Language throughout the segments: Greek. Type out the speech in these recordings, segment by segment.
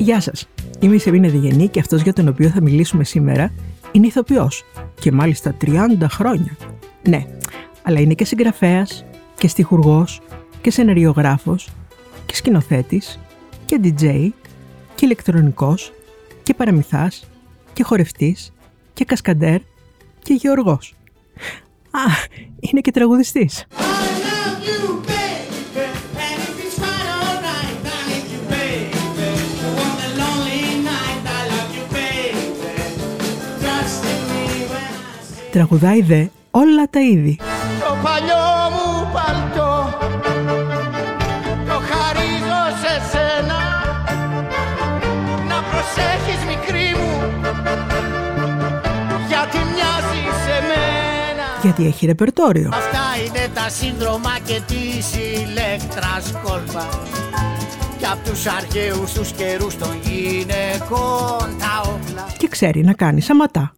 Γεια σας, είμαι η Σεμίνα Διγενή και αυτός για τον οποίο θα μιλήσουμε σήμερα είναι ηθοποιός και μάλιστα 30 χρόνια. Ναι, αλλά είναι και συγγραφέας και στιχουργός και σενεριογράφος και σκηνοθέτης και DJ και ηλεκτρονικός και παραμυθάς και χορευτής και κασκαντέρ και γεωργός. Α, είναι και τραγουδιστής. Τραγουδάει δε όλα τα είδη. Το παλιό μου παλτό Το χαρίζω σε σένα Να προσέχεις μικρή μου Γιατί μοιάζεις σε μένα Γιατί έχει ρεπερτόριο. Αυτά είναι τα σύνδρομα και της ηλέκτρας κόλπα Και απ' τους αρχαίους τους καιρούς των γυναικών τα όπλα Και ξέρει να κάνει σαματά.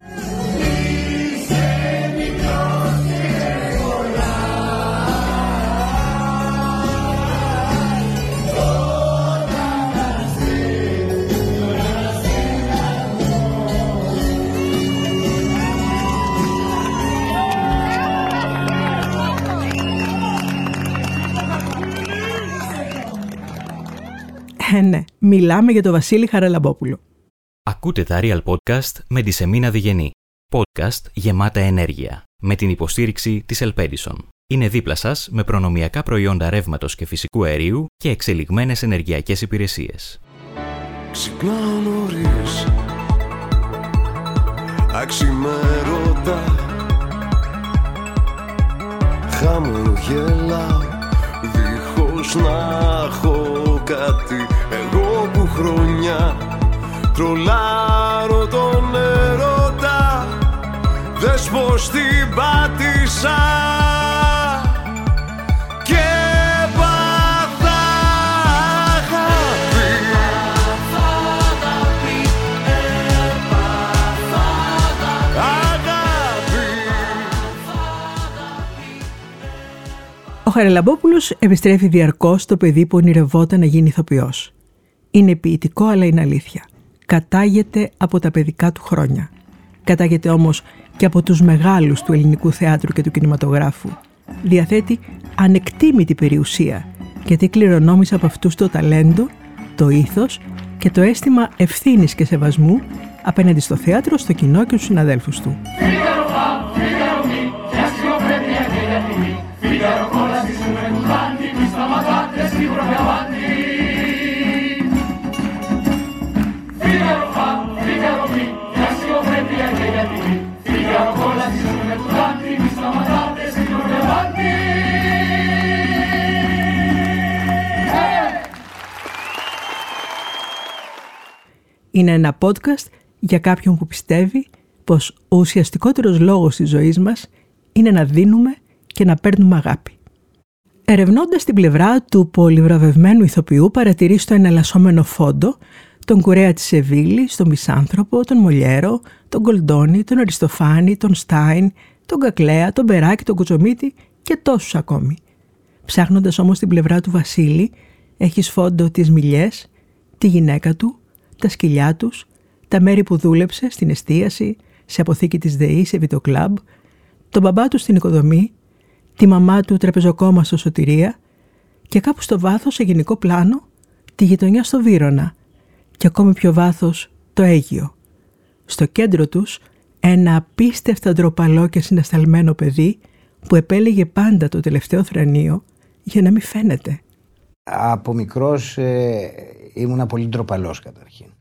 Μιλάμε για τον Βασίλη Χαραλαμπόπουλο. Ακούτε τα Real Podcast με τη Σεμίνα Διγενή. Podcast γεμάτα ενέργεια. Με την υποστήριξη της Ελπέντισον. Είναι δίπλα σας με προνομιακά προϊόντα ρεύματος και φυσικού αερίου και εξελιγμένες ενεργειακές υπηρεσίες. Ξυπνάω νωρίς Αξιμέρωτα Χαμογελάω Δίχως να έχω κάτι Εγώ που χρονιά Τρολάρω τον ερώτα Δες πως την πάτησα. Και πάθα αγάπη Αγάπη. Ο Χαραλαμπόπουλος επιστρέφει διαρκώς στο παιδί που ονειρευόταν να γίνει ηθοποιός. Είναι ποιητικό αλλά είναι αλήθεια. Κατάγεται από τα παιδικά του χρόνια. Κατάγεται όμως και από τους μεγάλους του ελληνικού θεάτρου και του κινηματογράφου. Διαθέτει ανεκτήμητη περιουσία γιατί κληρονόμησε από αυτούς το ταλέντο, το ήθος και το αίσθημα ευθύνης και σεβασμού απέναντι στο θέατρο, στο κοινό και στους συναδέλφους του. Είναι ένα podcast για κάποιον που πιστεύει πως ο ουσιαστικότερος λόγος της ζωής μας είναι να δίνουμε και να παίρνουμε αγάπη. Ερευνώντας την πλευρά του πολυβραβευμένου ηθοποιού παρατηρείς στο εναλλασσόμενο φόντο τον κουρέα της Σεβίλη, τον Μισάνθρωπο, τον Μολιέρο, τον Γκολντόνι, τον Αριστοφάνη, τον Στάιν, τον Κακλέα, τον Μπεράκη, τον Κουτσομίτη και τόσους ακόμη. Ψάχνοντας όμως την πλευρά του Βασίλη, έχεις φόντο τις μιλιές, τη γυναίκα του, τα σκυλιά τους, τα μέρη που δούλεψε στην εστίαση, σε αποθήκη της ΔΕΗ, σε βιτοκλάμπ, τον μπαμπά του στην οικοδομή, τη μαμά του τραπεζοκόμα στο Σωτηρία και κάπου στο βάθος, σε γενικό πλάνο, τη γειτονιά στο Βύρονα και ακόμη πιο βάθος το Αίγιο. Στο κέντρο τους ένα απίστευτα ντροπαλό και συνασταλμένο παιδί που επέλεγε πάντα το τελευταίο θρανείο για να μην φαίνεται. Από μικρός ε, ήμουνα πολύ ντροπαλός καταρχήν.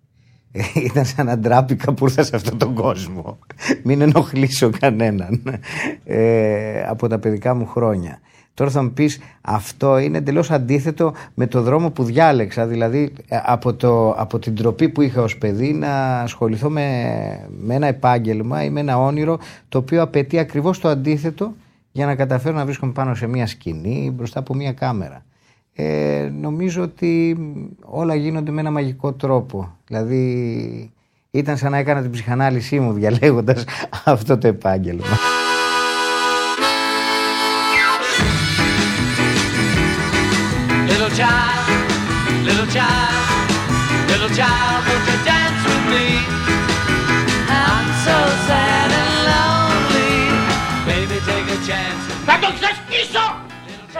Ε, Ήταν σαν να ντράπηκα που ήρθα σε αυτόν τον κόσμο. Μην ενοχλήσω κανέναν. Ε, από τα παιδικά μου χρόνια. Τώρα θα μου πεις αυτό είναι εντελώς αντίθετο με το δρόμο που διάλεξα. Δηλαδή ε, από, το, από την τροπή που είχα ως παιδί να ασχοληθώ με, με ένα επάγγελμα ή με ένα όνειρο το οποίο απαιτεί ακριβώς το αντίθετο για να καταφέρω να βρίσκομαι πάνω σε μια σκηνή ή μπροστά από μια κάμερα. Ε, νομίζω ότι όλα γίνονται με ένα μαγικό τρόπο. Δηλαδή ήταν σαν να έκανα την ψυχανάλυση μου διαλέγοντας αυτό το επάγγελμα. Little child, little child, Little child,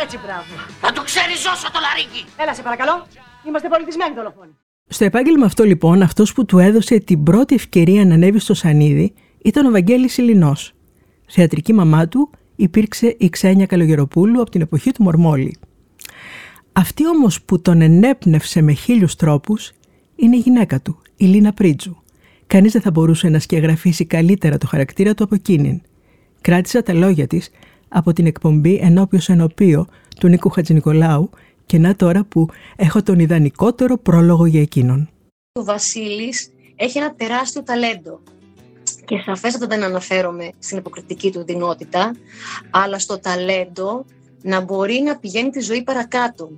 Έτσι, μπράβο. Θα το ξεριζώσω το λαρίκι! Έλα, σε παρακαλώ. Είμαστε πολιτισμένοι δολοφόνοι. Στο επάγγελμα αυτό λοιπόν, αυτός που του έδωσε την πρώτη ευκαιρία να ανέβει στο σανίδι ήταν ο Βαγγέλης Ηλινός. Θεατρική μαμά του υπήρξε η Ξένια Καλογεροπούλου από την εποχή του Μορμόλη. Αυτή όμως που τον ενέπνευσε με χίλιους τρόπους είναι η γυναίκα του, η Λίνα Πρίτζου. Κανείς δεν θα μπορούσε να σκιαγραφίσει καλύτερα το χαρακτήρα του από εκείνην. Κράτησα τα λόγια της από την εκπομπή «Ενώπιος ενωπίο» του Νίκου Χατζηνικολάου και να τώρα που έχω τον ιδανικότερο πρόλογο για εκείνον. Ο Βασίλης έχει ένα τεράστιο ταλέντο και σαφέστατα δεν αναφέρομαι στην υποκριτική του δυνότητα, αλλά στο ταλέντο να μπορεί να πηγαίνει τη ζωή παρακάτω,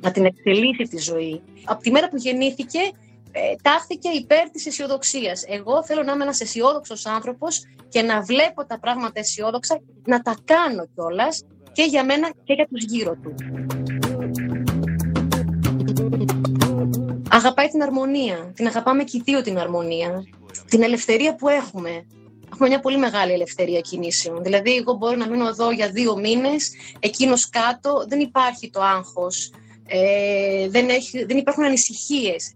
να την εξελίσσει τη ζωή. Από τη μέρα που γεννήθηκε, ε, τάχθηκε υπέρ της αισιοδοξίας. Εγώ θέλω να είμαι ένας αισιόδοξος άνθρωπος και να βλέπω τα πράγματα αισιόδοξα, να τα κάνω κιόλας και για μένα και για τους γύρω του. Αγαπάει την αρμονία. Την αγαπάμε και οι δύο την αρμονία. Την ελευθερία που έχουμε. Έχουμε μια πολύ μεγάλη ελευθερία κινήσεων. Δηλαδή, εγώ μπορώ να μείνω εδώ για δύο μήνες, εκείνος κάτω, δεν υπάρχει το άγχος. Ε, δεν, έχει, δεν υπάρχουν ανησυχίες.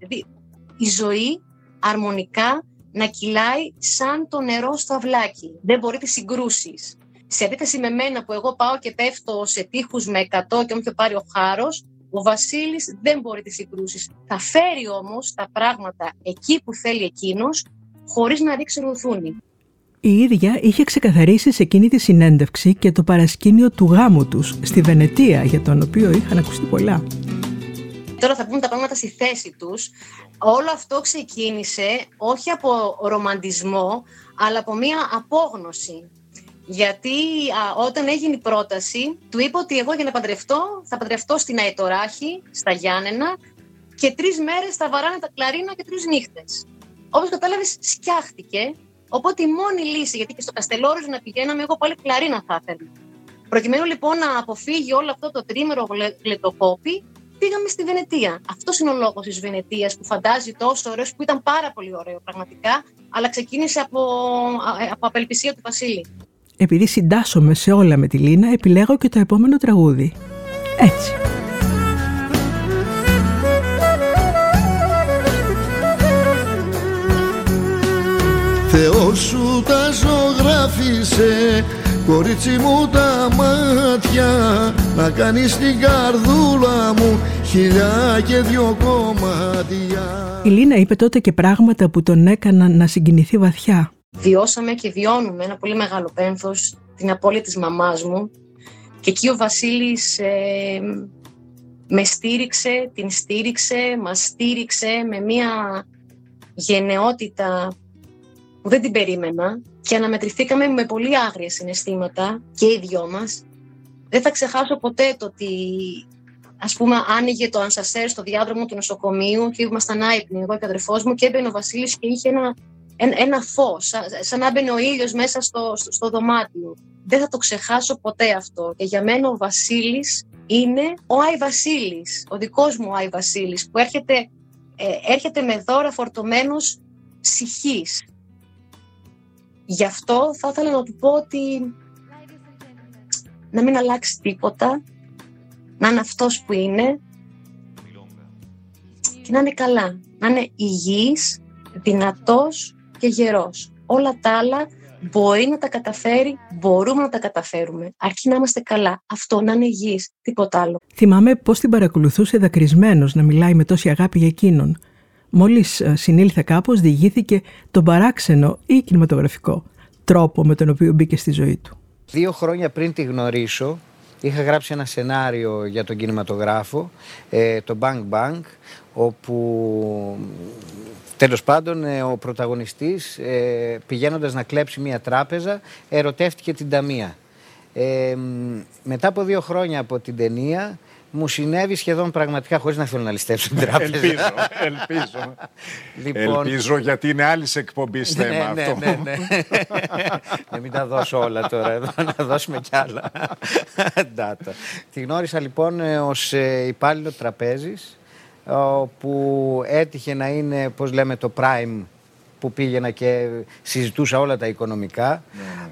Δηλαδή, η ζωή αρμονικά να κυλάει σαν το νερό στο αυλάκι. Δεν μπορεί τις συγκρούσεις. Σε αντίθεση με μένα που εγώ πάω και πέφτω σε τείχους με 100 και όποιο πάρει ο χάρος, ο Βασίλης δεν μπορεί τις συγκρούσεις. Θα φέρει όμως τα πράγματα εκεί που θέλει εκείνος, χωρίς να ρίξει ρουθούνη. Η ίδια είχε ξεκαθαρίσει σε εκείνη τη συνέντευξη και το παρασκήνιο του γάμου τους στη Βενετία, για τον οποίο είχαν ακουστεί πολλά. Τώρα θα πούμε τα πράγματα στη θέση τους. Όλο αυτό ξεκίνησε όχι από ρομαντισμό, αλλά από μία απόγνωση. Γιατί α, όταν έγινε η πρόταση, του είπα ότι εγώ για να παντρευτώ, θα παντρευτώ στην Αετοράχη, στα Γιάννενα, και τρεις μέρες θα βαράνε τα κλαρίνα και τρεις νύχτες. Όπως κατάλαβες, σκιάχτηκε. Οπότε η μόνη λύση, γιατί και στο Καστελόριο να πηγαίναμε, εγώ πάλι κλαρίνα θα ήθελα. Προκειμένου λοιπόν να αποφύγει όλο αυτό το τρίμερο γλετοκόπη, πήγαμε στη Βενετία. Αυτός είναι ο λόγος της Βενετίας που φαντάζει τόσο ωραίος, που ήταν πάρα πολύ ωραίο πραγματικά, αλλά ξεκίνησε από, από απελπισία του Βασίλη. Επειδή συντάσσομαι σε όλα με τη Λίνα, επιλέγω και το επόμενο τραγούδι. Έτσι. Θεό σου τα ζωγράφισε Κορίτσι μου τα μάτια Να κάνεις την καρδούλα μου Χιλιά και δυο κομμάτια. Η Λίνα είπε τότε και πράγματα που τον έκαναν να συγκινηθεί βαθιά. Βιώσαμε και βιώνουμε ένα πολύ μεγάλο πένθος την απώλεια της μαμάς μου. Και εκεί ο Βασίλης ε, με στήριξε, την στήριξε, μας στήριξε με μια γενναιότητα που δεν την περίμενα και αναμετρηθήκαμε με πολύ άγρια συναισθήματα και οι δυο μας. Δεν θα ξεχάσω ποτέ το ότι ας πούμε άνοιγε το ανσασέρ στο διάδρομο του νοσοκομείου και ήμασταν άϊπνοι εγώ και ο αδερφός μου και έμπαινε ο Βασίλης και είχε ένα, ένα, ένα φως, σαν, σαν να μπαινε ο ήλιος μέσα στο, στο, στο δωμάτιο. Δεν θα το ξεχάσω ποτέ αυτό. Και για μένα ο Βασίλης είναι ο Άι Βασίλης, ο δικός μου Άι Βασίλης, που έρχεται, ε, έρχεται με δώρα φορτωμένος ψυχής. Γι' αυτό θα ήθελα να του πω ότι να μην αλλάξει τίποτα, να είναι αυτός που είναι και να είναι καλά, να είναι υγιής, δυνατός και γερός. Όλα τα άλλα μπορεί να τα καταφέρει, μπορούμε να τα καταφέρουμε. Αρκεί να είμαστε καλά. Αυτό να είναι υγιής, τίποτα άλλο. Θυμάμαι πώς την παρακολουθούσε δακρυσμένος να μιλάει με τόση αγάπη για εκείνον. Μόλις ε, συνήλθε κάπως, διηγήθηκε τον παράξενο ή κινηματογραφικό τρόπο με τον οποίο μπήκε στη ζωή του. Δύο χρόνια πριν τη γνωρίσω, είχα γράψει ένα σενάριο για τον κινηματογράφο, ε, το Bang Bang, όπου τέλος πάντων ε, ο πρωταγωνιστής ε, πηγαίνοντας να κλέψει μια τράπεζα ερωτεύτηκε την ταμεία. Ε, μετά από δύο χρόνια από την ταινία μου συνέβη σχεδόν πραγματικά χωρίς να θέλω να ληστέψω την τράπεζα. Ελπίζω, ελπίζω. Λοιπόν, Ελπίζω γιατί είναι άλλη εκπομπή θέμα ναι, αυτό. ναι, ναι, ναι. να μην τα δώσω όλα τώρα εδώ, να δώσουμε κι άλλα. Ντάτα. Τη γνώρισα λοιπόν ε, ως ε, υπάλληλο τραπέζης που έτυχε να είναι, πώς λέμε, το prime που πήγαινα και συζητούσα όλα τα οικονομικά.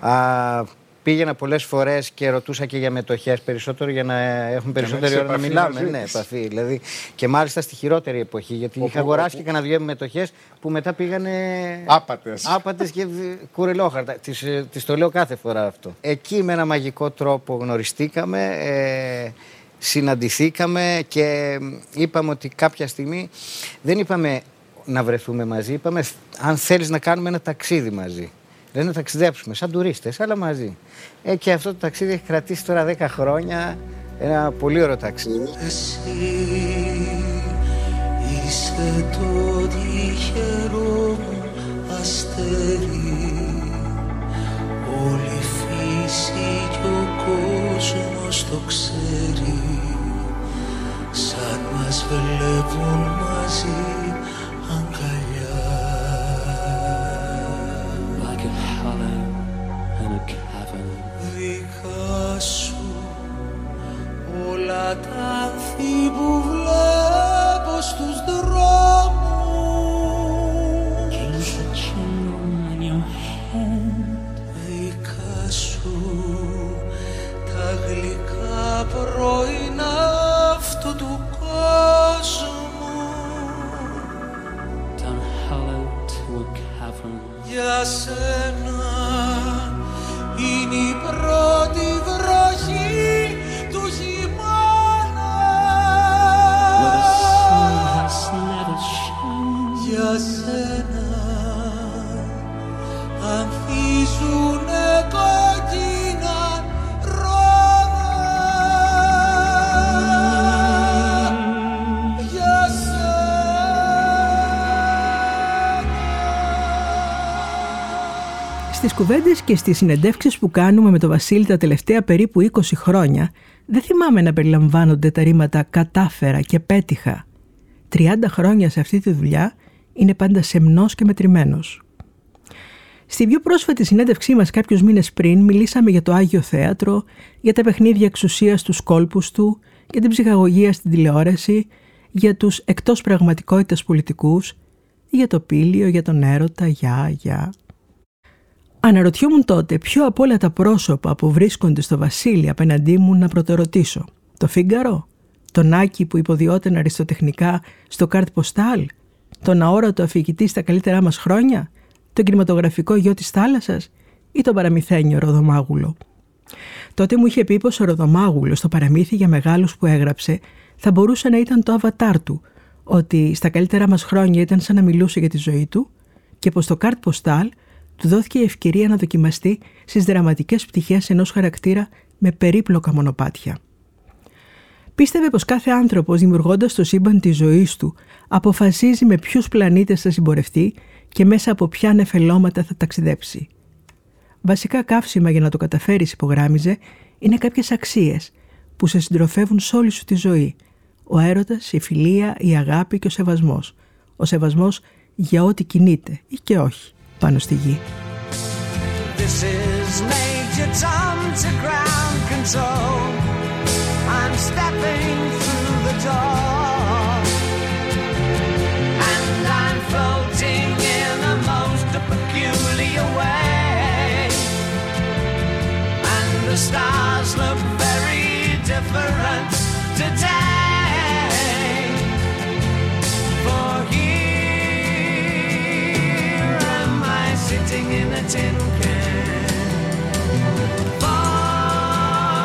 Α, πήγαινα πολλές φορές και ρωτούσα και για μετοχές περισσότερο για να έχουμε περισσότερη έχεις ώρα να επαφή μιλάμε. μαζί Ναι, της. επαφή. Δηλαδή, και μάλιστα στη χειρότερη εποχή, γιατί είχα αγοράσει και κανένα δυο μετοχές που μετά πήγανε Άπατες. άπατες και β- κουρελόχαρτα. Της, ε, της το λέω κάθε φορά αυτό. Εκεί με ένα μαγικό τρόπο γνωριστήκαμε, ε, συναντηθήκαμε και είπαμε ότι κάποια στιγμή δεν είπαμε να βρεθούμε μαζί, είπαμε αν θέλεις να κάνουμε ένα ταξίδι μαζί. Δεν να ταξιδέψουμε σαν τουρίστες, αλλά μαζί. Ε, και αυτό το ταξίδι έχει κρατήσει τώρα 10 χρόνια, ένα πολύ ωραίο ταξίδι. Εσύ είσαι το τυχερό μου αστέρι Όλη η φύση και ο κόσμος το ξέρει Σαν μας βλέπουν μαζί όλα τα άνθη που βλέπω στους δρόμους. Δικά σου τα γλυκά πρωινά κουβέντες και στις συνεντεύξεις που κάνουμε με τον Βασίλη τα τελευταία περίπου 20 χρόνια, δεν θυμάμαι να περιλαμβάνονται τα ρήματα «κατάφερα» και «πέτυχα». 30 χρόνια σε αυτή τη δουλειά είναι πάντα σεμνός και μετρημένος. Στη πιο πρόσφατη συνέντευξή μας κάποιους μήνες πριν μιλήσαμε για το Άγιο Θέατρο, για τα παιχνίδια εξουσίας στους κόλπους του, για την ψυχαγωγία στην τηλεόραση, για τους εκτός πραγματικότητας πολιτικούς, για το πήλιο, για τον έρωτα, για, για... Αναρωτιόμουν τότε ποιο από όλα τα πρόσωπα που βρίσκονται στο Βασίλη απέναντί μου να πρωτορωτήσω. Το Φίγκαρο, τον Άκη που υποδιόταν αριστοτεχνικά στο καρτ ποστάλ, τον αόρατο αφηγητή στα καλύτερά μας χρόνια, τον κινηματογραφικό γιο της θάλασσας ή τον παραμυθένιο Ροδομάγουλο. Τότε μου είχε πει πως ο Ροδομάγουλος στο παραμύθι για μεγάλους που έγραψε θα μπορούσε να ήταν το αβατάρ του, ότι στα καλύτερά μας χρόνια ήταν σαν να μιλούσε για τη ζωή του και πως το καρτ ποστάλ του δόθηκε η ευκαιρία να δοκιμαστεί στις δραματικές πτυχές ενός χαρακτήρα με περίπλοκα μονοπάτια. Πίστευε πως κάθε άνθρωπος δημιουργώντας το σύμπαν της ζωής του αποφασίζει με ποιους πλανήτες θα συμπορευτεί και μέσα από ποια νεφελώματα θα ταξιδέψει. Βασικά καύσιμα για να το καταφέρεις υπογράμμιζε είναι κάποιες αξίες που σε συντροφεύουν σε όλη σου τη ζωή. Ο έρωτας, η φιλία, η αγάπη και ο σεβασμός. Ο σεβασμός για ό,τι κινείται ή και όχι πάνω στη γη. This is Major Tom to ground control. I'm stepping through the door. And I'm floating in a most peculiar way. And the stars sitting in a tin can. Far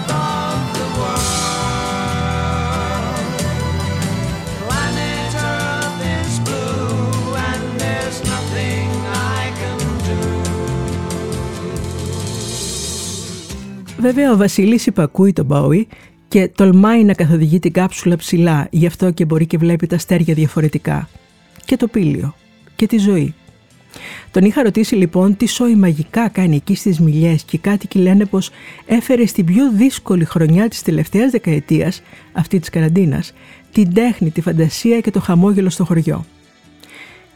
above the world. Planet Earth is blue and there's nothing I can do. Βέβαια ο Βασίλης υπακούει τον Μπόουι και τολμάει να καθοδηγεί την κάψουλα ψηλά, γι' αυτό και μπορεί και βλέπει τα αστέρια διαφορετικά. Και το πήλιο. Και τη ζωή. Τον είχα ρωτήσει λοιπόν τι σόι μαγικά κάνει εκεί στις μιλιές και οι κάτοικοι λένε πως έφερε στην πιο δύσκολη χρονιά της τελευταίας δεκαετίας, αυτή της καραντίνας, την τέχνη, τη φαντασία και το χαμόγελο στο χωριό.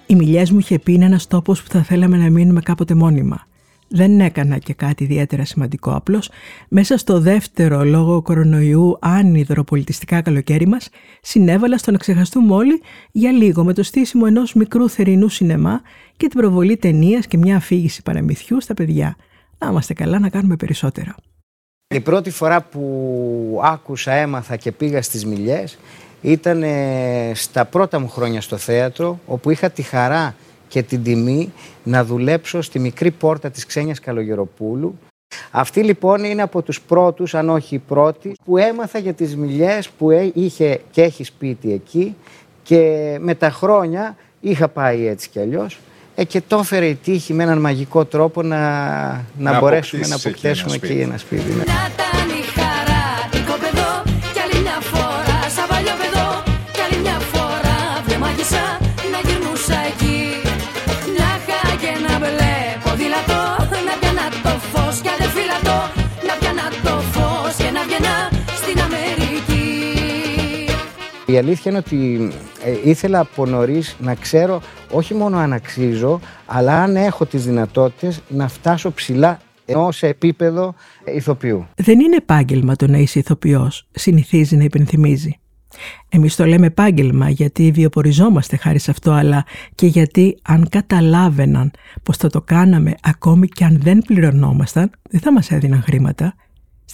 Οι μιλιές μου είχε πει είναι ένας τόπος που θα θέλαμε να μείνουμε κάποτε μόνιμα. Δεν έκανα και κάτι ιδιαίτερα σημαντικό. Απλώς μέσα στο δεύτερο λόγω κορονοϊού άνυδρο πολιτιστικά καλοκαίρι μας συνέβαλα στο να ξεχαστούμε όλοι για λίγο με το στήσιμο ενός μικρού θερινού σινεμά και την προβολή ταινίας και μια αφήγηση παραμυθιού στα παιδιά. Να είμαστε καλά να κάνουμε περισσότερα. Η πρώτη φορά που άκουσα, έμαθα και πήγα στις Μιλιές ήταν ε, στα πρώτα μου χρόνια στο θέατρο όπου είχα τη χαρά και την τιμή να δουλέψω στη μικρή πόρτα της Ξένιας Καλογεροπούλου. Αυτή λοιπόν είναι από τους πρώτους, αν όχι η πρώτη, που έμαθα για τις Μιλιές που ε, είχε και έχει σπίτι εκεί και με τα χρόνια είχα πάει έτσι κι αλλιώς ε, και το έφερε η τύχη με έναν μαγικό τρόπο να, να, Να μπορέσουμε να αποκτήσεις εκεί αποκτήσουμε ένα εκεί ένα σπίτι. ναι. Η αλήθεια είναι ότι ε, ήθελα από νωρίς να ξέρω όχι μόνο αν αξίζω, αλλά αν έχω τις δυνατότητες να φτάσω ψηλά ενώ σε επίπεδο ηθοποιού. Δεν είναι επάγγελμα το να είσαι ηθοποιός, συνηθίζει να υπενθυμίζει. Εμείς το λέμε επάγγελμα γιατί βιοποριζόμαστε χάρη σε αυτό, αλλά και γιατί αν καταλάβαιναν πως θα το κάναμε ακόμη και αν δεν πληρωνόμασταν, δεν θα μας έδιναν χρήματα.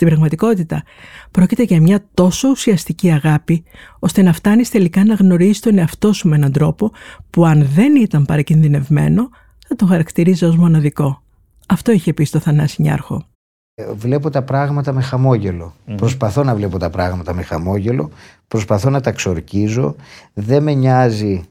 Στην πραγματικότητα, πρόκειται για μια τόσο ουσιαστική αγάπη, ώστε να φτάνεις τελικά να γνωρίσεις τον εαυτό σου με έναν τρόπο που αν δεν ήταν παρακινδυνευμένο, θα τον χαρακτηρίζεις ως μοναδικό. Αυτό είχε πει στο Θανάση Νιάρχο. Ε, Βλέπω τα πράγματα με χαμόγελο. Προσπαθώ να βλέπω τα πράγματα με χαμόγελο. Προσπαθώ να τα ξορκίζω. Δεν με νοιάζει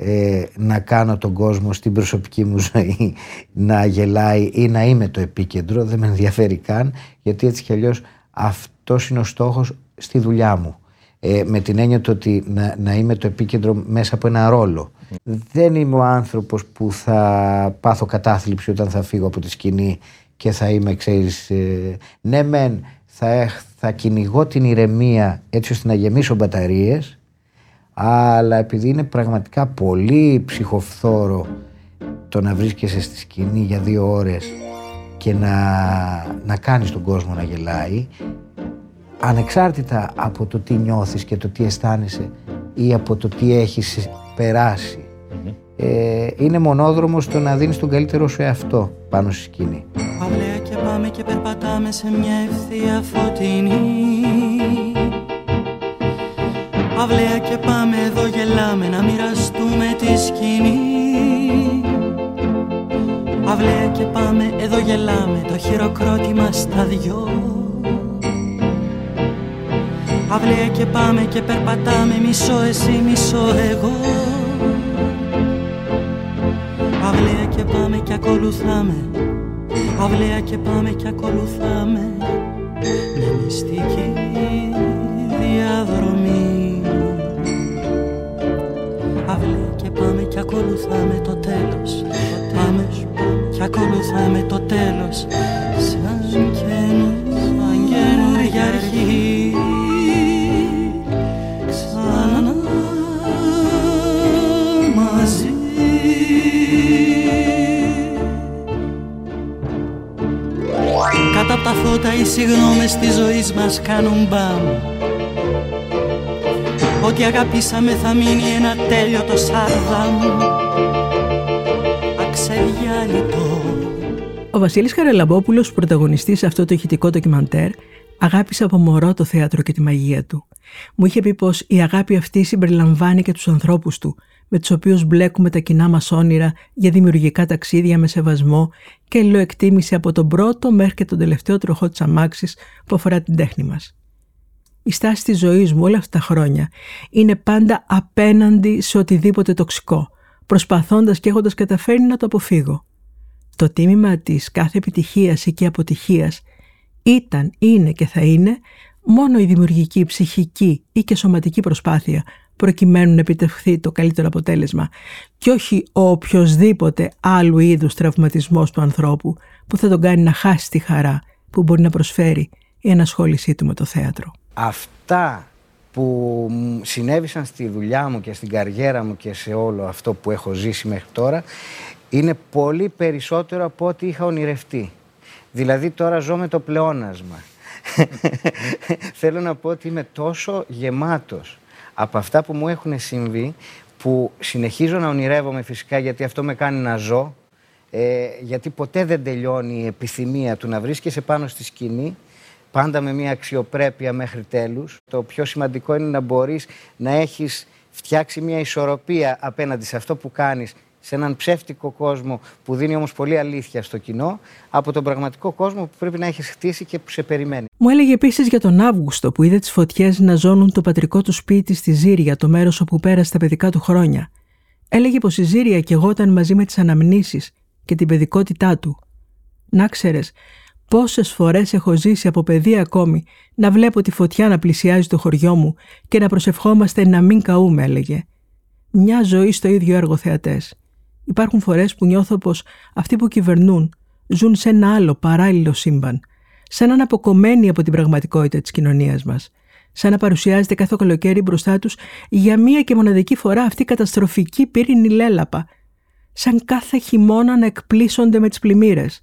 ε, να κάνω τον κόσμο στην προσωπική μου ζωή να γελάει ή να είμαι το επίκεντρο. Δεν με ενδιαφέρει καν γιατί έτσι κι αλλιώς αυτός είναι ο στόχος στη δουλειά μου. Ε, με την έννοια το ότι να, να είμαι το επίκεντρο μέσα από ένα ρόλο. Δεν είμαι ο άνθρωπος που θα πάθω κατάθλιψη όταν θα φύγω από τη σκηνή και θα είμαι, ξέρεις, ε, ναι μεν θα, έχ- θα κυνηγώ την ηρεμία έτσι ώστε να γεμίσω μπαταρίες αλλά επειδή είναι πραγματικά πολύ ψυχοφθόρο το να βρίσκεσαι στη σκηνή για δύο ώρες και να, να κάνεις τον κόσμο να γελάει ανεξάρτητα από το τι νιώθεις και το τι αισθάνεσαι ή από το τι έχεις περάσει ε, είναι μονόδρομος το να δίνεις τον καλύτερο σου εαυτό πάνω στη σκηνή. Αυλαία και πάμε και περπατάμε σε μια ευθεία φωτεινή Αυλαία και πάμε εδώ γελάμε να μοιραστούμε τη σκηνή. Αυλαία και πάμε εδώ γελάμε το χειροκρότημα στα δυο. Αυλαία και πάμε και περπατάμε μισό εσύ μισό εγώ. Αυλαία και πάμε και ακολουθάμε. Αυλαία και πάμε και ακολουθάμε. Μια μυστική ακολουθάμε το τέλος. Πάμε. Και ακολουθάμε το τέλος. Σαν καινού- σαν καινούργια αρχή. Ξανά μαζί. Κάτω από τα φώτα οι συγγνώμες της ζωής μας κάνουν μπαμ Ό,τι αγαπήσαμε θα μείνει ένα τέλειο το σάρδαμ Αξεδιάλειτο Ο Βασίλης Χαραλαμπόπουλος, πρωταγωνιστής σε αυτό το ηχητικό ντοκιμαντέρ, αγάπησε από μωρό το θέατρο και τη μαγεία του. Μου είχε πει πως η αγάπη αυτή συμπεριλαμβάνει και τους ανθρώπους του, με τους οποίους μπλέκουμε τα κοινά μας όνειρα για δημιουργικά ταξίδια με σεβασμό και αλληλοεκτίμηση από τον πρώτο μέχρι και τον τελευταίο τροχό της αμάξης που αφορά την τέχνη μας. Η στάση της ζωής μου όλα αυτά τα χρόνια είναι πάντα απέναντι σε οτιδήποτε τοξικό, προσπαθώντας και έχοντας καταφέρει να το αποφύγω. Το τίμημα της κάθε επιτυχίας ή και αποτυχίας ήταν, είναι και θα είναι μόνο η δημιουργική, ψυχική ή και σωματική προσπάθεια προκειμένου να επιτευχθεί το καλύτερο αποτέλεσμα και όχι ο οποιοδήποτε άλλου είδους τραυματισμός του ανθρώπου που θα τον κάνει να χάσει τη χαρά που μπορεί να προσφέρει η ενασχόλησή του με το θέατρο. Αυτά που μου συνέβησαν στη δουλειά μου και στην καριέρα μου και σε όλο αυτό που έχω ζήσει μέχρι τώρα είναι πολύ περισσότερο από ό,τι είχα ονειρευτεί. Δηλαδή τώρα ζω με το πλεόνασμα. Θέλω να πω ότι είμαι τόσο γεμάτος από αυτά που μου έχουν συμβεί που συνεχίζω να ονειρεύομαι φυσικά γιατί αυτό με κάνει να ζω ε, γιατί ποτέ δεν τελειώνει η επιθυμία του να βρίσκεσαι πάνω στη σκηνή πάντα με μια αξιοπρέπεια μέχρι τέλους. Το πιο σημαντικό είναι να μπορείς να έχεις φτιάξει μια ισορροπία απέναντι σε αυτό που κάνεις σε έναν ψεύτικο κόσμο που δίνει όμως πολύ αλήθεια στο κοινό από τον πραγματικό κόσμο που πρέπει να έχεις χτίσει και που σε περιμένει. Μου έλεγε επίσης για τον Αύγουστο που είδε τις φωτιές να ζώνουν το πατρικό του σπίτι στη Ζήρια, το μέρος όπου πέρασε τα παιδικά του χρόνια. Έλεγε πως η Ζήρια κεγόταν μαζί με τις αναμνήσεις και την παιδικότητά του. Να ξέρεις, πόσες φορές έχω ζήσει από παιδί ακόμη να βλέπω τη φωτιά να πλησιάζει το χωριό μου και να προσευχόμαστε να μην καούμε, έλεγε. Μια ζωή στο ίδιο έργο θεατές. Υπάρχουν φορές που νιώθω πως αυτοί που κυβερνούν ζουν σε ένα άλλο παράλληλο σύμπαν, σαν να είναι αποκομμένοι από την πραγματικότητα της κοινωνίας μας, σαν να παρουσιάζεται κάθε καλοκαίρι μπροστά τους για μία και μοναδική φορά αυτή η καταστροφική πύρινη λέλαπα, σαν κάθε χειμώνα να εκπλήσονται με τις πλημμύρες.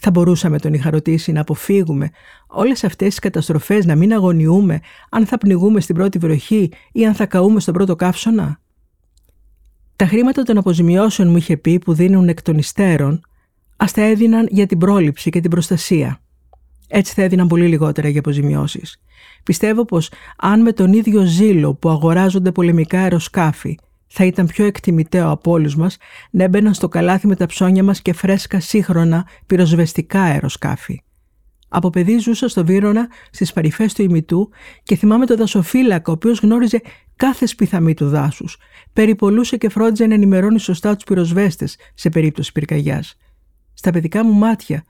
Θα μπορούσαμε, τον είχα ρωτήσει, να αποφύγουμε όλες αυτές τις καταστροφές, να μην αγωνιούμε αν θα πνιγούμε στην πρώτη βροχή ή αν θα καούμε στον πρώτο καύσωνα; Τα χρήματα των αποζημιώσεων μου είχε πει που δίνουν εκ των υστέρων, ας τα έδιναν για την πρόληψη και την προστασία. Έτσι θα έδιναν πολύ λιγότερα για αποζημιώσεις. Πιστεύω πως αν με τον ίδιο ζήλο που αγοράζονται πολεμικά αεροσκάφη, θα ήταν πιο εκτιμητέο από όλους μας να έμπαιναν στο καλάθι με τα ψώνια μας και φρέσκα σύγχρονα πυροσβεστικά αεροσκάφη. Από παιδί ζούσα στο Βύρονα στις παρυφές του ημιτού και θυμάμαι τον δασοφύλακα, ο οποίος γνώριζε κάθε σπιθαμή του δάσους. Περιπολούσε και φρόντιζε να ενημερώνει σωστά τους πυροσβέστες σε περίπτωση πυρκαγιάς. Στα παιδικά μου μάτια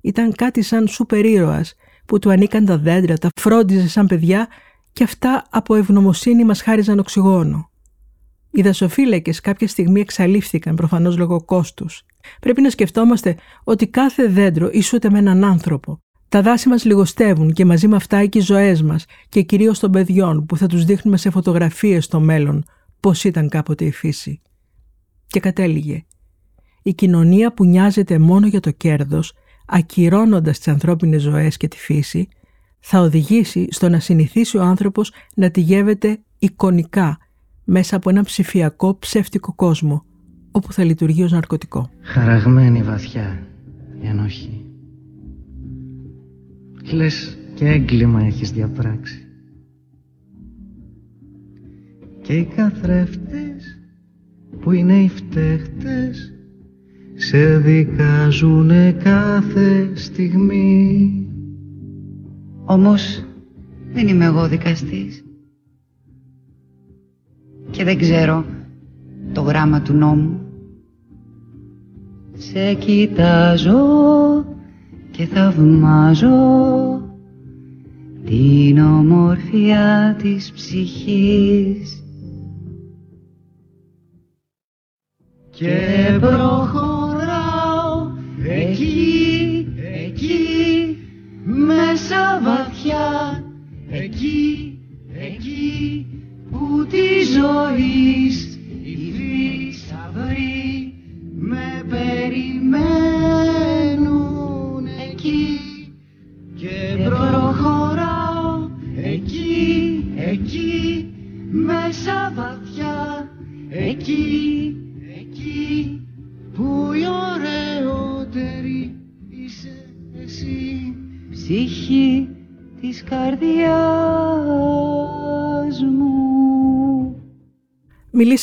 ήταν κάτι σαν σούπερ ήρωας που του ανήκαν τα δέντρα, τα φρόντιζε σαν παιδιά και αυτά από ευγνωμοσύνη μας χάριζαν οξυγόνο. Οι δασοφύλακες κάποια στιγμή εξαλείφθηκαν προφανώς λόγω κόστους. Πρέπει να σκεφτόμαστε ότι κάθε δέντρο ισούται με έναν άνθρωπο τα δάση μας λιγοστεύουν και μαζί με αυτά και οι ζωές μας και κυρίως των παιδιών που θα τους δείχνουμε σε φωτογραφίες στο μέλλον πώς ήταν κάποτε η φύση. Και κατέληγε. Η κοινωνία που νοιάζεται μόνο για το κέρδος, ακυρώνοντας τις ανθρώπινες ζωές και τη φύση, θα οδηγήσει στο να συνηθίσει ο άνθρωπος να τη γεύεται εικονικά μέσα από ένα ψηφιακό ψεύτικο κόσμο, όπου θα λειτουργεί ως ναρκωτικό. Χαραγμένη βαθιά η ενοχή. Λες και έγκλημα έχεις διαπράξει Και οι καθρέφτες που είναι οι φταίχτες Σε δικάζουνε κάθε στιγμή Όμως δεν είμαι εγώ δικαστής Και δεν ξέρω το γράμμα του νόμου. Σε κοιτάζω και θαυμάζω την ομορφιά της ψυχής. Και προχωράω εκεί, εκεί μέσα βαθιά εκεί, εκεί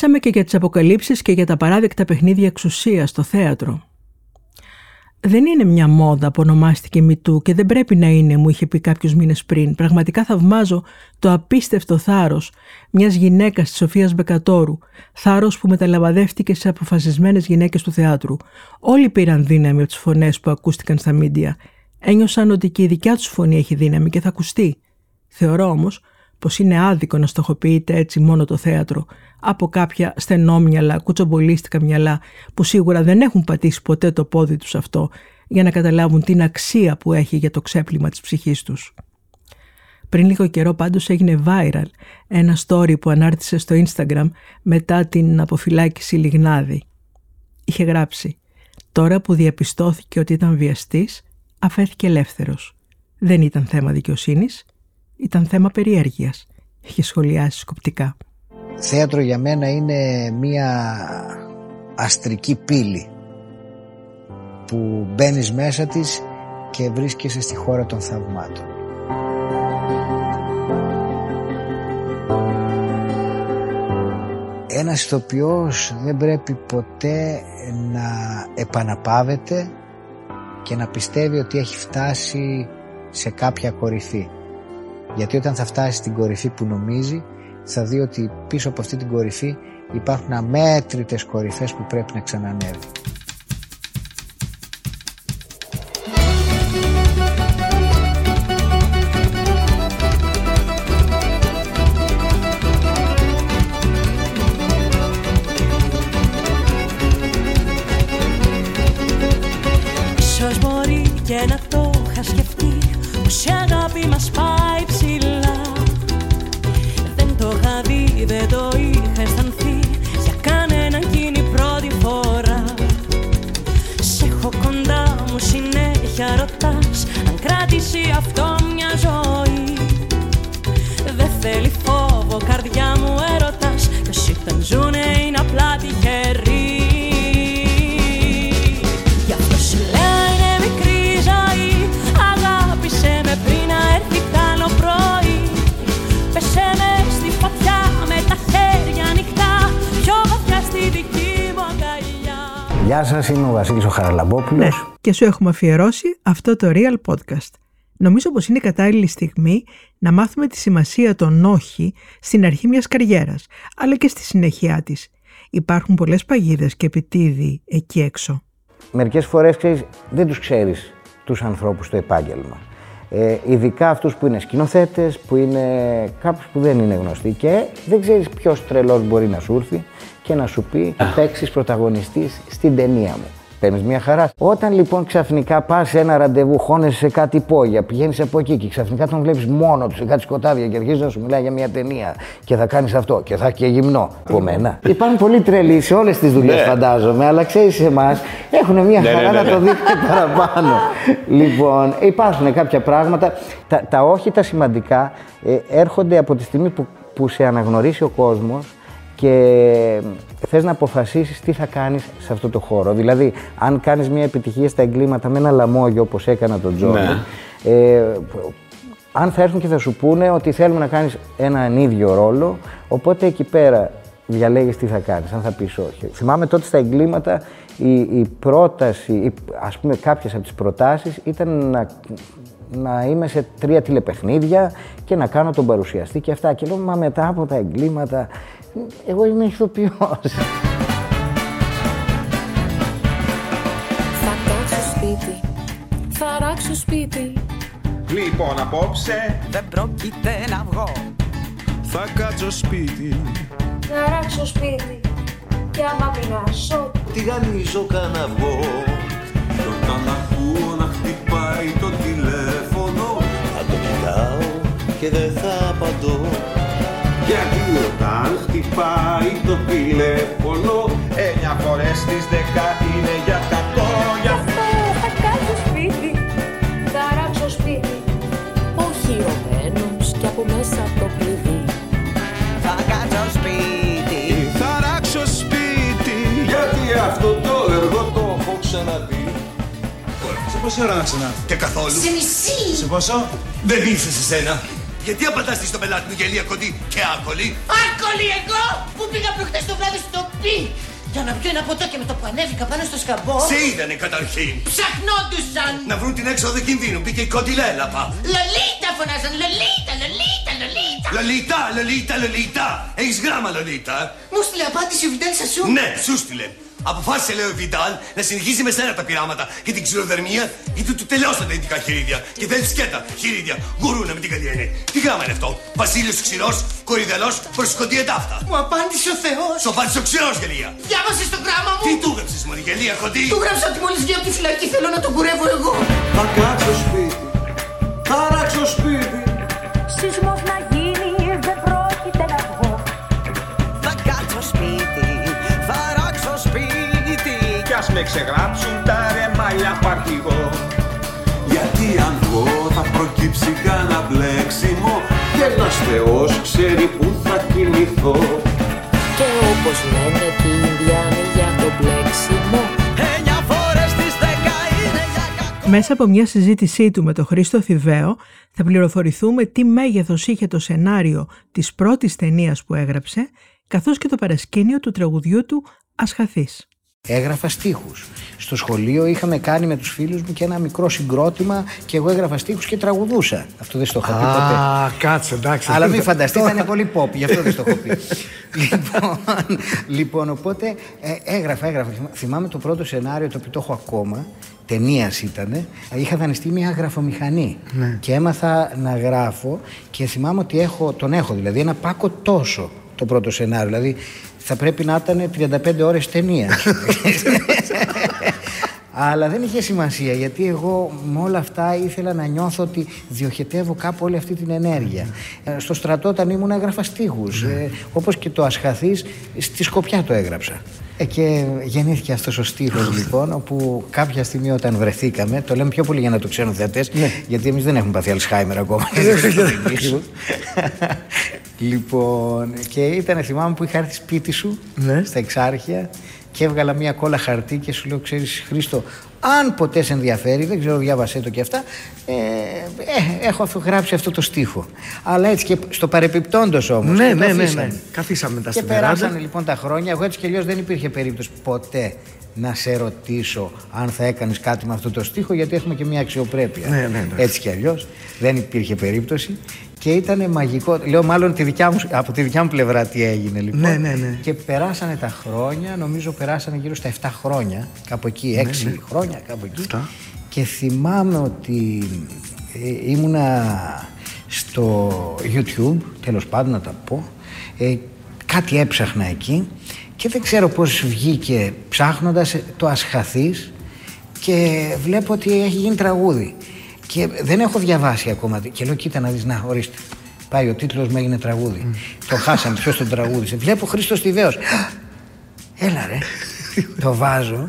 Μιλήσαμε και για τις αποκαλύψεις και για τα παράδεκτα παιχνίδια εξουσίας στο θέατρο. Δεν είναι μια μόδα που ονομάστηκε Μητού και δεν πρέπει να είναι, μου είχε πει κάποιους μήνες πριν. Πραγματικά θαυμάζω το απίστευτο θάρρος μιας γυναίκας της Σοφίας Μπεκατόρου, θάρρος που μεταλαμβαδεύτηκε σε αποφασισμένες γυναίκες του θεάτρου. Όλοι πήραν δύναμη από τις φωνές που ακούστηκαν στα μίντια. Ένιωσαν ότι και η δικιά τους φωνή έχει δύναμη και θα ακουστεί. Θεωρώ όμως πως είναι άδικο να στοχοποιείται έτσι μόνο το θέατρο από κάποια στενόμυαλα, κουτσομπολίστικα μυαλά που σίγουρα δεν έχουν πατήσει ποτέ το πόδι τους αυτό για να καταλάβουν την αξία που έχει για το ξέπλυμα της ψυχής τους. Πριν λίγο καιρό πάντως έγινε viral ένα story που ανάρτησε στο Instagram μετά την αποφυλάκηση Λιγνάδη. είχε γράψει «Τώρα που διαπιστώθηκε ότι ήταν βιαστής, αφέθηκε ελεύθερος. Δεν ήταν θέμα δικαιοσύνης, ήταν θέμα περιέργειας», είχε σχολιάσει σκοπτικά. Θέατρο για μένα είναι μία αστρική πύλη που μπαίνεις μέσα της και βρίσκεσαι στη χώρα των θαυμάτων. Ένας ηθοποιός δεν πρέπει ποτέ να επαναπάβεται και να πιστεύει ότι έχει φτάσει σε κάποια κορυφή. Γιατί όταν θα φτάσει στην κορυφή που νομίζει θα δει ότι πίσω από αυτή την κορυφή υπάρχουν αμέτρητες κορυφές που πρέπει να ξανανεύει. Γεια σας, είμαι ο Βασίλης ο Χαραλαμπόπουλος. Ναι, και σου έχουμε αφιερώσει αυτό το Real Podcast. Νομίζω πως είναι η κατάλληλη στιγμή να μάθουμε τη σημασία των όχι στην αρχή μιας καριέρας, αλλά και στη συνέχεια της. Υπάρχουν πολλές παγίδες και επιτίδη εκεί έξω. Μερικές φορές ξέρεις, δεν τους ξέρεις τους ανθρώπους στο επάγγελμα. Ε, ειδικά αυτούς που είναι σκηνοθέτες, που είναι κάποιους που δεν είναι γνωστοί και δεν ξέρεις ποιος τρελός μπορεί να σου έρθει και να σου πει να παίξεις πρωταγωνιστής στην ταινία μου. Παίρνεις μια χαρά. Όταν λοιπόν ξαφνικά πας σε ένα ραντεβού, χώνεσαι σε κάτι υπόγεια, πηγαίνεις από εκεί και ξαφνικά τον βλέπεις μόνο του σε κάτι σκοτάδια και αρχίζεις να σου μιλάει για μια ταινία και θα κάνεις αυτό και θα έχει και γυμνό. Από μένα. Υπάρχουν πολλοί τρελοί σε όλες τις δουλειές, Ναι. φαντάζομαι, αλλά ξέρεις εμάς έχουν μια Ναι, χαρά ναι, ναι, να το ναι. δει και παραπάνω. λοιπόν, υπάρχουν κάποια πράγματα. Τα, τα όχι τα σημαντικά ε, έρχονται από τη στιγμή που, που σε αναγνωρίσει ο κόσμος και θες να αποφασίσεις τι θα κάνεις σε αυτό το χώρο. Δηλαδή, αν κάνεις μια επιτυχία στα εγκλήματα με ένα λαμόγιο όπως έκανα τον Τζόνι, Ναι. ε, αν θα έρθουν και θα σου πούνε ότι θέλουμε να κάνεις έναν ίδιο ρόλο, οπότε εκεί πέρα διαλέγεις τι θα κάνεις, αν θα πεις όχι. Θυμάμαι τότε στα εγκλήματα η, η πρόταση, η, ας πούμε κάποιες από τις προτάσεις ήταν να, να είμαι σε τρία τηλεπαιχνίδια και να κάνω τον παρουσιαστή και αυτά. Και λέω, μα μετά από τα εγκλήματα, εγώ είμαι ηθοποιός. Θα κάτσω σπίτι, θα ράξω σπίτι Λοιπόν, απόψε Δεν πρόκειται να βγω θα κάτσω σπίτι. Θα ράξω σπίτι και άμα πεινάσω Τηγανίζω κανένα βγω. Κι όταν ακούω να χτυπάει το τηλέφωνο, θα το κοιτάω και δεν θα απαντώ. Γιατί όταν χτυπάει το τηλέφωνο, εννιά φορές στις δέκα είναι για κακό. Γι' αυτό Θα κάτσω σπίτι, θα ράξω σπίτι Όχι ρωμένος και από μέσα το κλειδί Θα κάτσω σπίτι θα ράξω σπίτι. Γιατί αυτό το έργο το έχω ξαναδεί. Σε πόση ώρα να ξανά. Και καθόλου; Σε μισή. Σε πόσο; Δεν ήρθες σε σένα. Γιατί απαντάς στον πελάτη μου γελία κοντή και άκολη; Άκολη εγώ που πήγα προχτές το βράδυ στο πι; Για να πιω ένα ποτό και με το που ανέβηκα πάνω στο σκαμπό Σε είδανε καταρχήν. ψαχνόντουσαν. Να βρουν την έξοδο κινδύνου. Μπήκε η κοντιλέλαπα. Λολίτα φωνάζαν, Λολίτα, Λολίτα, Λολίτα. Λολίτα, Λολίτα, Λολίτα. Έχεις γράμμα, Λολίτα. Μου στείλε απάντηση ο Βιντάλ Σασού. Ναι, σου στείλε. Αποφάσισε, λέει ο Βιντάλ, να συνεχίσει με σένα τα πειράματα και την ξυλοδερμία, γιατί του τελειώσαν τα ειδικά χειρίδια. Και θέλει σκέτα, χειρίδια, γουρούνα με την καλή έννοια. Τι γράμμα είναι αυτό; Βασίλειος ξηρός, κορυδελός, προσηκωτή εντάφτα. Μου απάντησε ο Θεός. Σου απάντησε ο ξηρός, γελία. Διάβασες το γράμμα μου; Τι του έγραψε, Μωρή, γελία κοντή; Του γράψα ότι μόλις βγει από τη φυλακή θέλω να τον κουρεύω εγώ. Θα κάτσω σπίτι. Θα ράξω σπίτι. Σεισμός να βγω Θα κάτσω σπίτι Θα ράξω σπίτι και ξεγράψουν τα ρεμάλια παρτιγό. Γιατί αν βγω θα προκύψει κανένα μπλέξιμο και ένας Θεός ξέρει που θα κινηθώ. Και όπως λένε και οι Ινδιάνοι για το μπλέξιμο Εννιά φορές τις δέκα είναι για Μέσα από μια συζήτησή του με τον Χρήστο Θηβαίο θα πληροφορηθούμε τι μέγεθος είχε το σενάριο της πρώτης ταινίας που έγραψε καθώς και το παρασκήνιο του τραγουδιού του «Ασχαθής». Έγραφα στίχους. Στο σχολείο είχαμε κάνει με τους φίλους μου και ένα μικρό συγκρότημα και εγώ έγραφα στίχους και τραγουδούσα. Αυτό δεν στο έχω πει ποτέ. Α, κάτσε, εντάξει. Αλλά μην φανταστείτε, ήταν πολύ pop, γι' αυτό δεν στο έχω πει. λοιπόν, λοιπόν, οπότε ε, έγραφα, έγραφα. Θυμά- Θυμάμαι το πρώτο σενάριο το οποίο το έχω ακόμα. Ταινίας ήταν. Είχα δανειστεί μια γραφομηχανή Ναι. και έμαθα να γράφω και θυμάμαι ότι έχω, τον έχω δηλαδή ένα πάκο τόσο το πρώτο σενάριο. Δηλαδή θα πρέπει να ήταν 35 ώρες ταινία. Αλλά δεν είχε σημασία γιατί εγώ με όλα αυτά ήθελα να νιώθω ότι διοχετεύω κάπου όλη αυτή την ενέργεια. Ε, Στο στρατό όταν ήμουν έγραφα στίχους, ε, όπως και το Ασχαθής, στη Σκοπιά το έγραψα. Ε, και γεννήθηκε αυτός ο στίχος λοιπόν, όπου κάποια στιγμή όταν βρεθήκαμε, το λέμε πιο πολύ για να το ξέρουν θεατές, γιατί εμείς δεν έχουμε πάθει Αλσχάιμερ ακόμα. λοιπόν, και ήταν θυμάμαι που είχα έρθει σπίτι σου, στα Εξάρχεια, και έβγαλα μια κόλλα χαρτί και σου λέω, ξέρεις Χρήστο, αν ποτέ σε ενδιαφέρει, δεν ξέρω, διάβασέ το και αυτά, ε, ε, έχω αφού γράψει αυτό το στίχο. Αλλά έτσι και στο παρεπιπτόντος όμως. Ναι, και το ναι, ναι, ναι. αφήσαμε. Καθίσαμε μετά Και στην περάσανε βεράντα. λοιπόν τα χρόνια. Εγώ έτσι κι αλλιώς δεν υπήρχε περίπτωση ποτέ να σε ρωτήσω αν θα έκανες κάτι με αυτό το στίχο, γιατί έχουμε και μια αξιοπρέπεια. Ναι, ναι, εντάξει. έτσι κι αλλιώς. Δεν υπήρχε περίπτωση. Και ήταν μαγικό. Λέω μάλλον τη δικιά μου, από τη δικιά μου πλευρά τι έγινε λοιπόν. Ναι, ναι, ναι. Και περάσανε τα χρόνια, νομίζω περάσανε γύρω στα 7 χρόνια, κάπου εκεί, Ναι, 6 ναι. χρόνια, κάπου εκεί. Και θυμάμαι ότι ε, ήμουνα στο YouTube, τέλος πάντων να τα πω, ε, κάτι έψαχνα εκεί και δεν ξέρω πώς βγήκε ψάχνοντας ε, το ασχαθής και βλέπω ότι έχει γίνει τραγούδι. Και δεν έχω διαβάσει ακόμα. Και λέω, κοίτα να δεις, να, ορίστε. Πάει ο τίτλος μου έγινε τραγούδι. Το χάσαμε, ποιος τον τραγούδισε. Βλέπω Χρήστος Τιβαίος. Έλα ρε. το βάζω,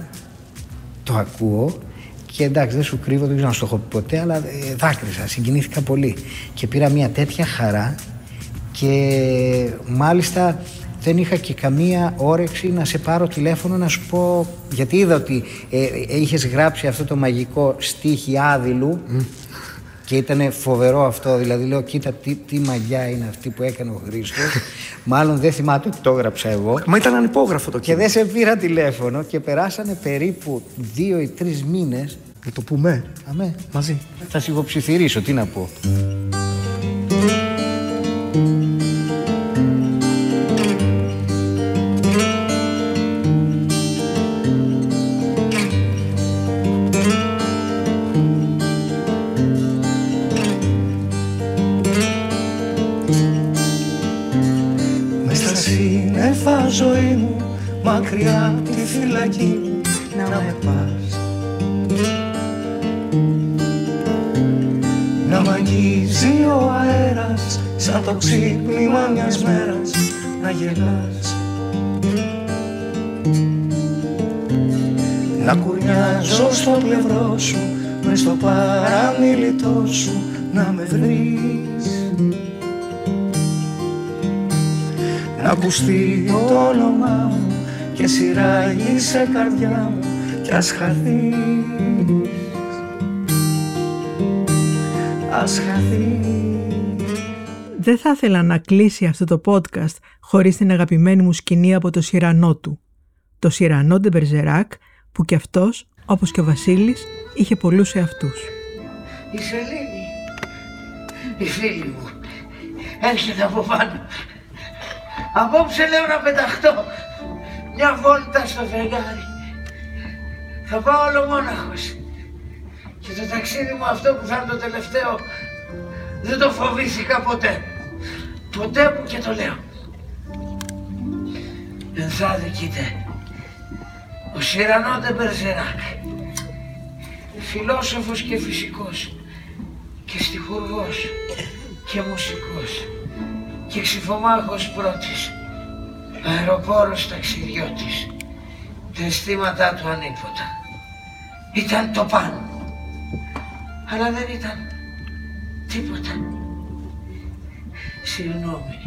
το ακούω και εντάξει δεν σου κρύβω, δεν ξέρω αν σου το έχω πει ποτέ, αλλά ε, δάκρυσα, συγκινήθηκα πολύ. Και πήρα μια τέτοια χαρά και μάλιστα δεν είχα και καμία όρεξη να σε πάρω τηλέφωνο να σου πω γιατί είδα ότι ε, ε, είχες γράψει αυτό το μαγικό στίχη άδειλου και ήταν φοβερό αυτό, δηλαδή λέω κοίτα τι, τι μαγιά είναι αυτή που έκανε ο Χρήστος μάλλον δεν θυμάται ότι το έγραψα εγώ Μα ήταν ανυπόγραφο το και κείμενο. δεν σε πήρα τηλέφωνο και περάσανε περίπου δύο ή τρεις μήνες Να το πούμε. Αμέ. Μαζί. Θα σε υποψιθυρίσω, τι να πω. Καρδιά μου κι ας χαθείς Ας χαθείς Δεν θα ήθελα να κλείσει αυτό το podcast χωρίς την αγαπημένη μου σκηνή από το Σιρανό του. Το Σιρανό de Bergerac που κι αυτός, όπως και ο Βασίλης, είχε πολλούς εαυτούς. Η Σελήνη, η φίλη μου, έρχεται από πάνω. Απόψε λέω να πεταχτώ μια βόλτα στο φεγγάρι. Θα πάω όλο μόναχος. Και το ταξίδι μου αυτό που θα είναι το τελευταίο δεν το φοβήθηκα ποτέ. Ποτέ που και το λέω. Ενθάδε κοίτα. Ο Σιρανό de Bergerac. Φιλόσοφος και φυσικός. Και στιχουργός. Και μουσικός. Και ξυφομάχος πρώτης. Αεροπόρος ταξιδιώτης. Τα αισθήματά του ανίποτα. Ήταν το πάνω. Αλλά δεν ήταν τίποτα. Συγγνώμη.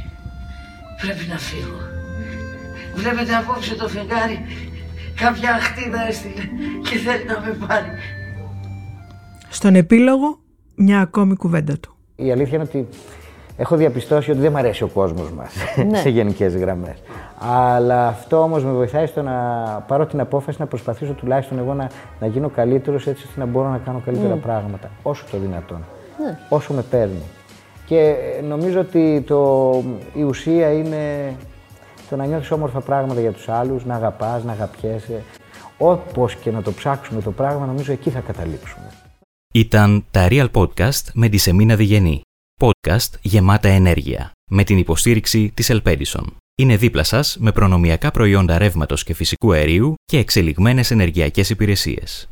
Πρέπει να φύγω. Βλέπετε απόψε το φεγγάρι κάποια αχτίδα έστειλε και θέλει να με πάρει. Στον επίλογο μια ακόμη κουβέντα του. Η αλήθεια είναι ότι έχω διαπιστώσει ότι δεν μου αρέσει ο κόσμος μας Ναι. σε γενικές γραμμές. Αλλά αυτό όμως με βοηθάει στο να πάρω την απόφαση να προσπαθήσω τουλάχιστον εγώ να, να γίνω καλύτερος έτσι ώστε να μπορώ να κάνω καλύτερα Μμ. πράγματα όσο το δυνατόν. Ναι. Όσο με παίρνει. Και ε, νομίζω ότι το, η ουσία είναι το να νιώθεις όμορφα πράγματα για τους άλλους, να αγαπάς, να αγαπιέσαι. Όπως και να το ψάξουμε το πράγμα, νομίζω εκεί θα καταλήξουμε. Ήταν τα Real Podcast με τη Σεμίνα Διγενή. Podcast γεμάτα ενέργεια. Με την υποστήριξη της Ελπέντισον. Είναι δίπλα σας με προνομιακά προϊόντα ρεύματος και φυσικού αερίου και εξελιγμένες ενεργειακές υπηρεσίες.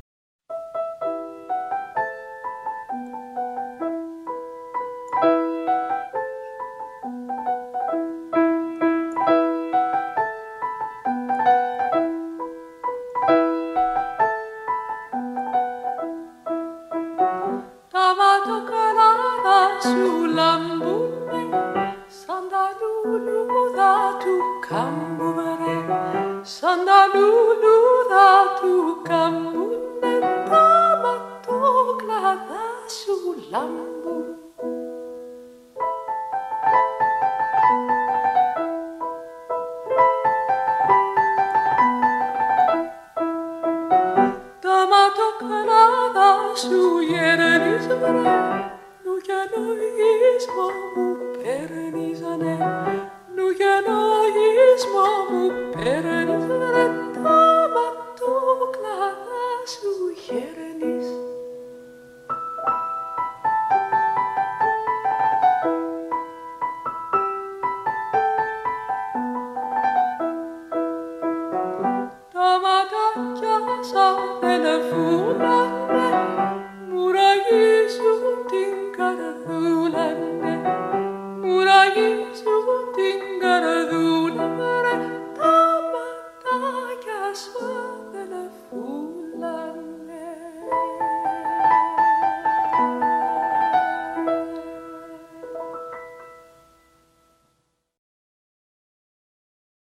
Σου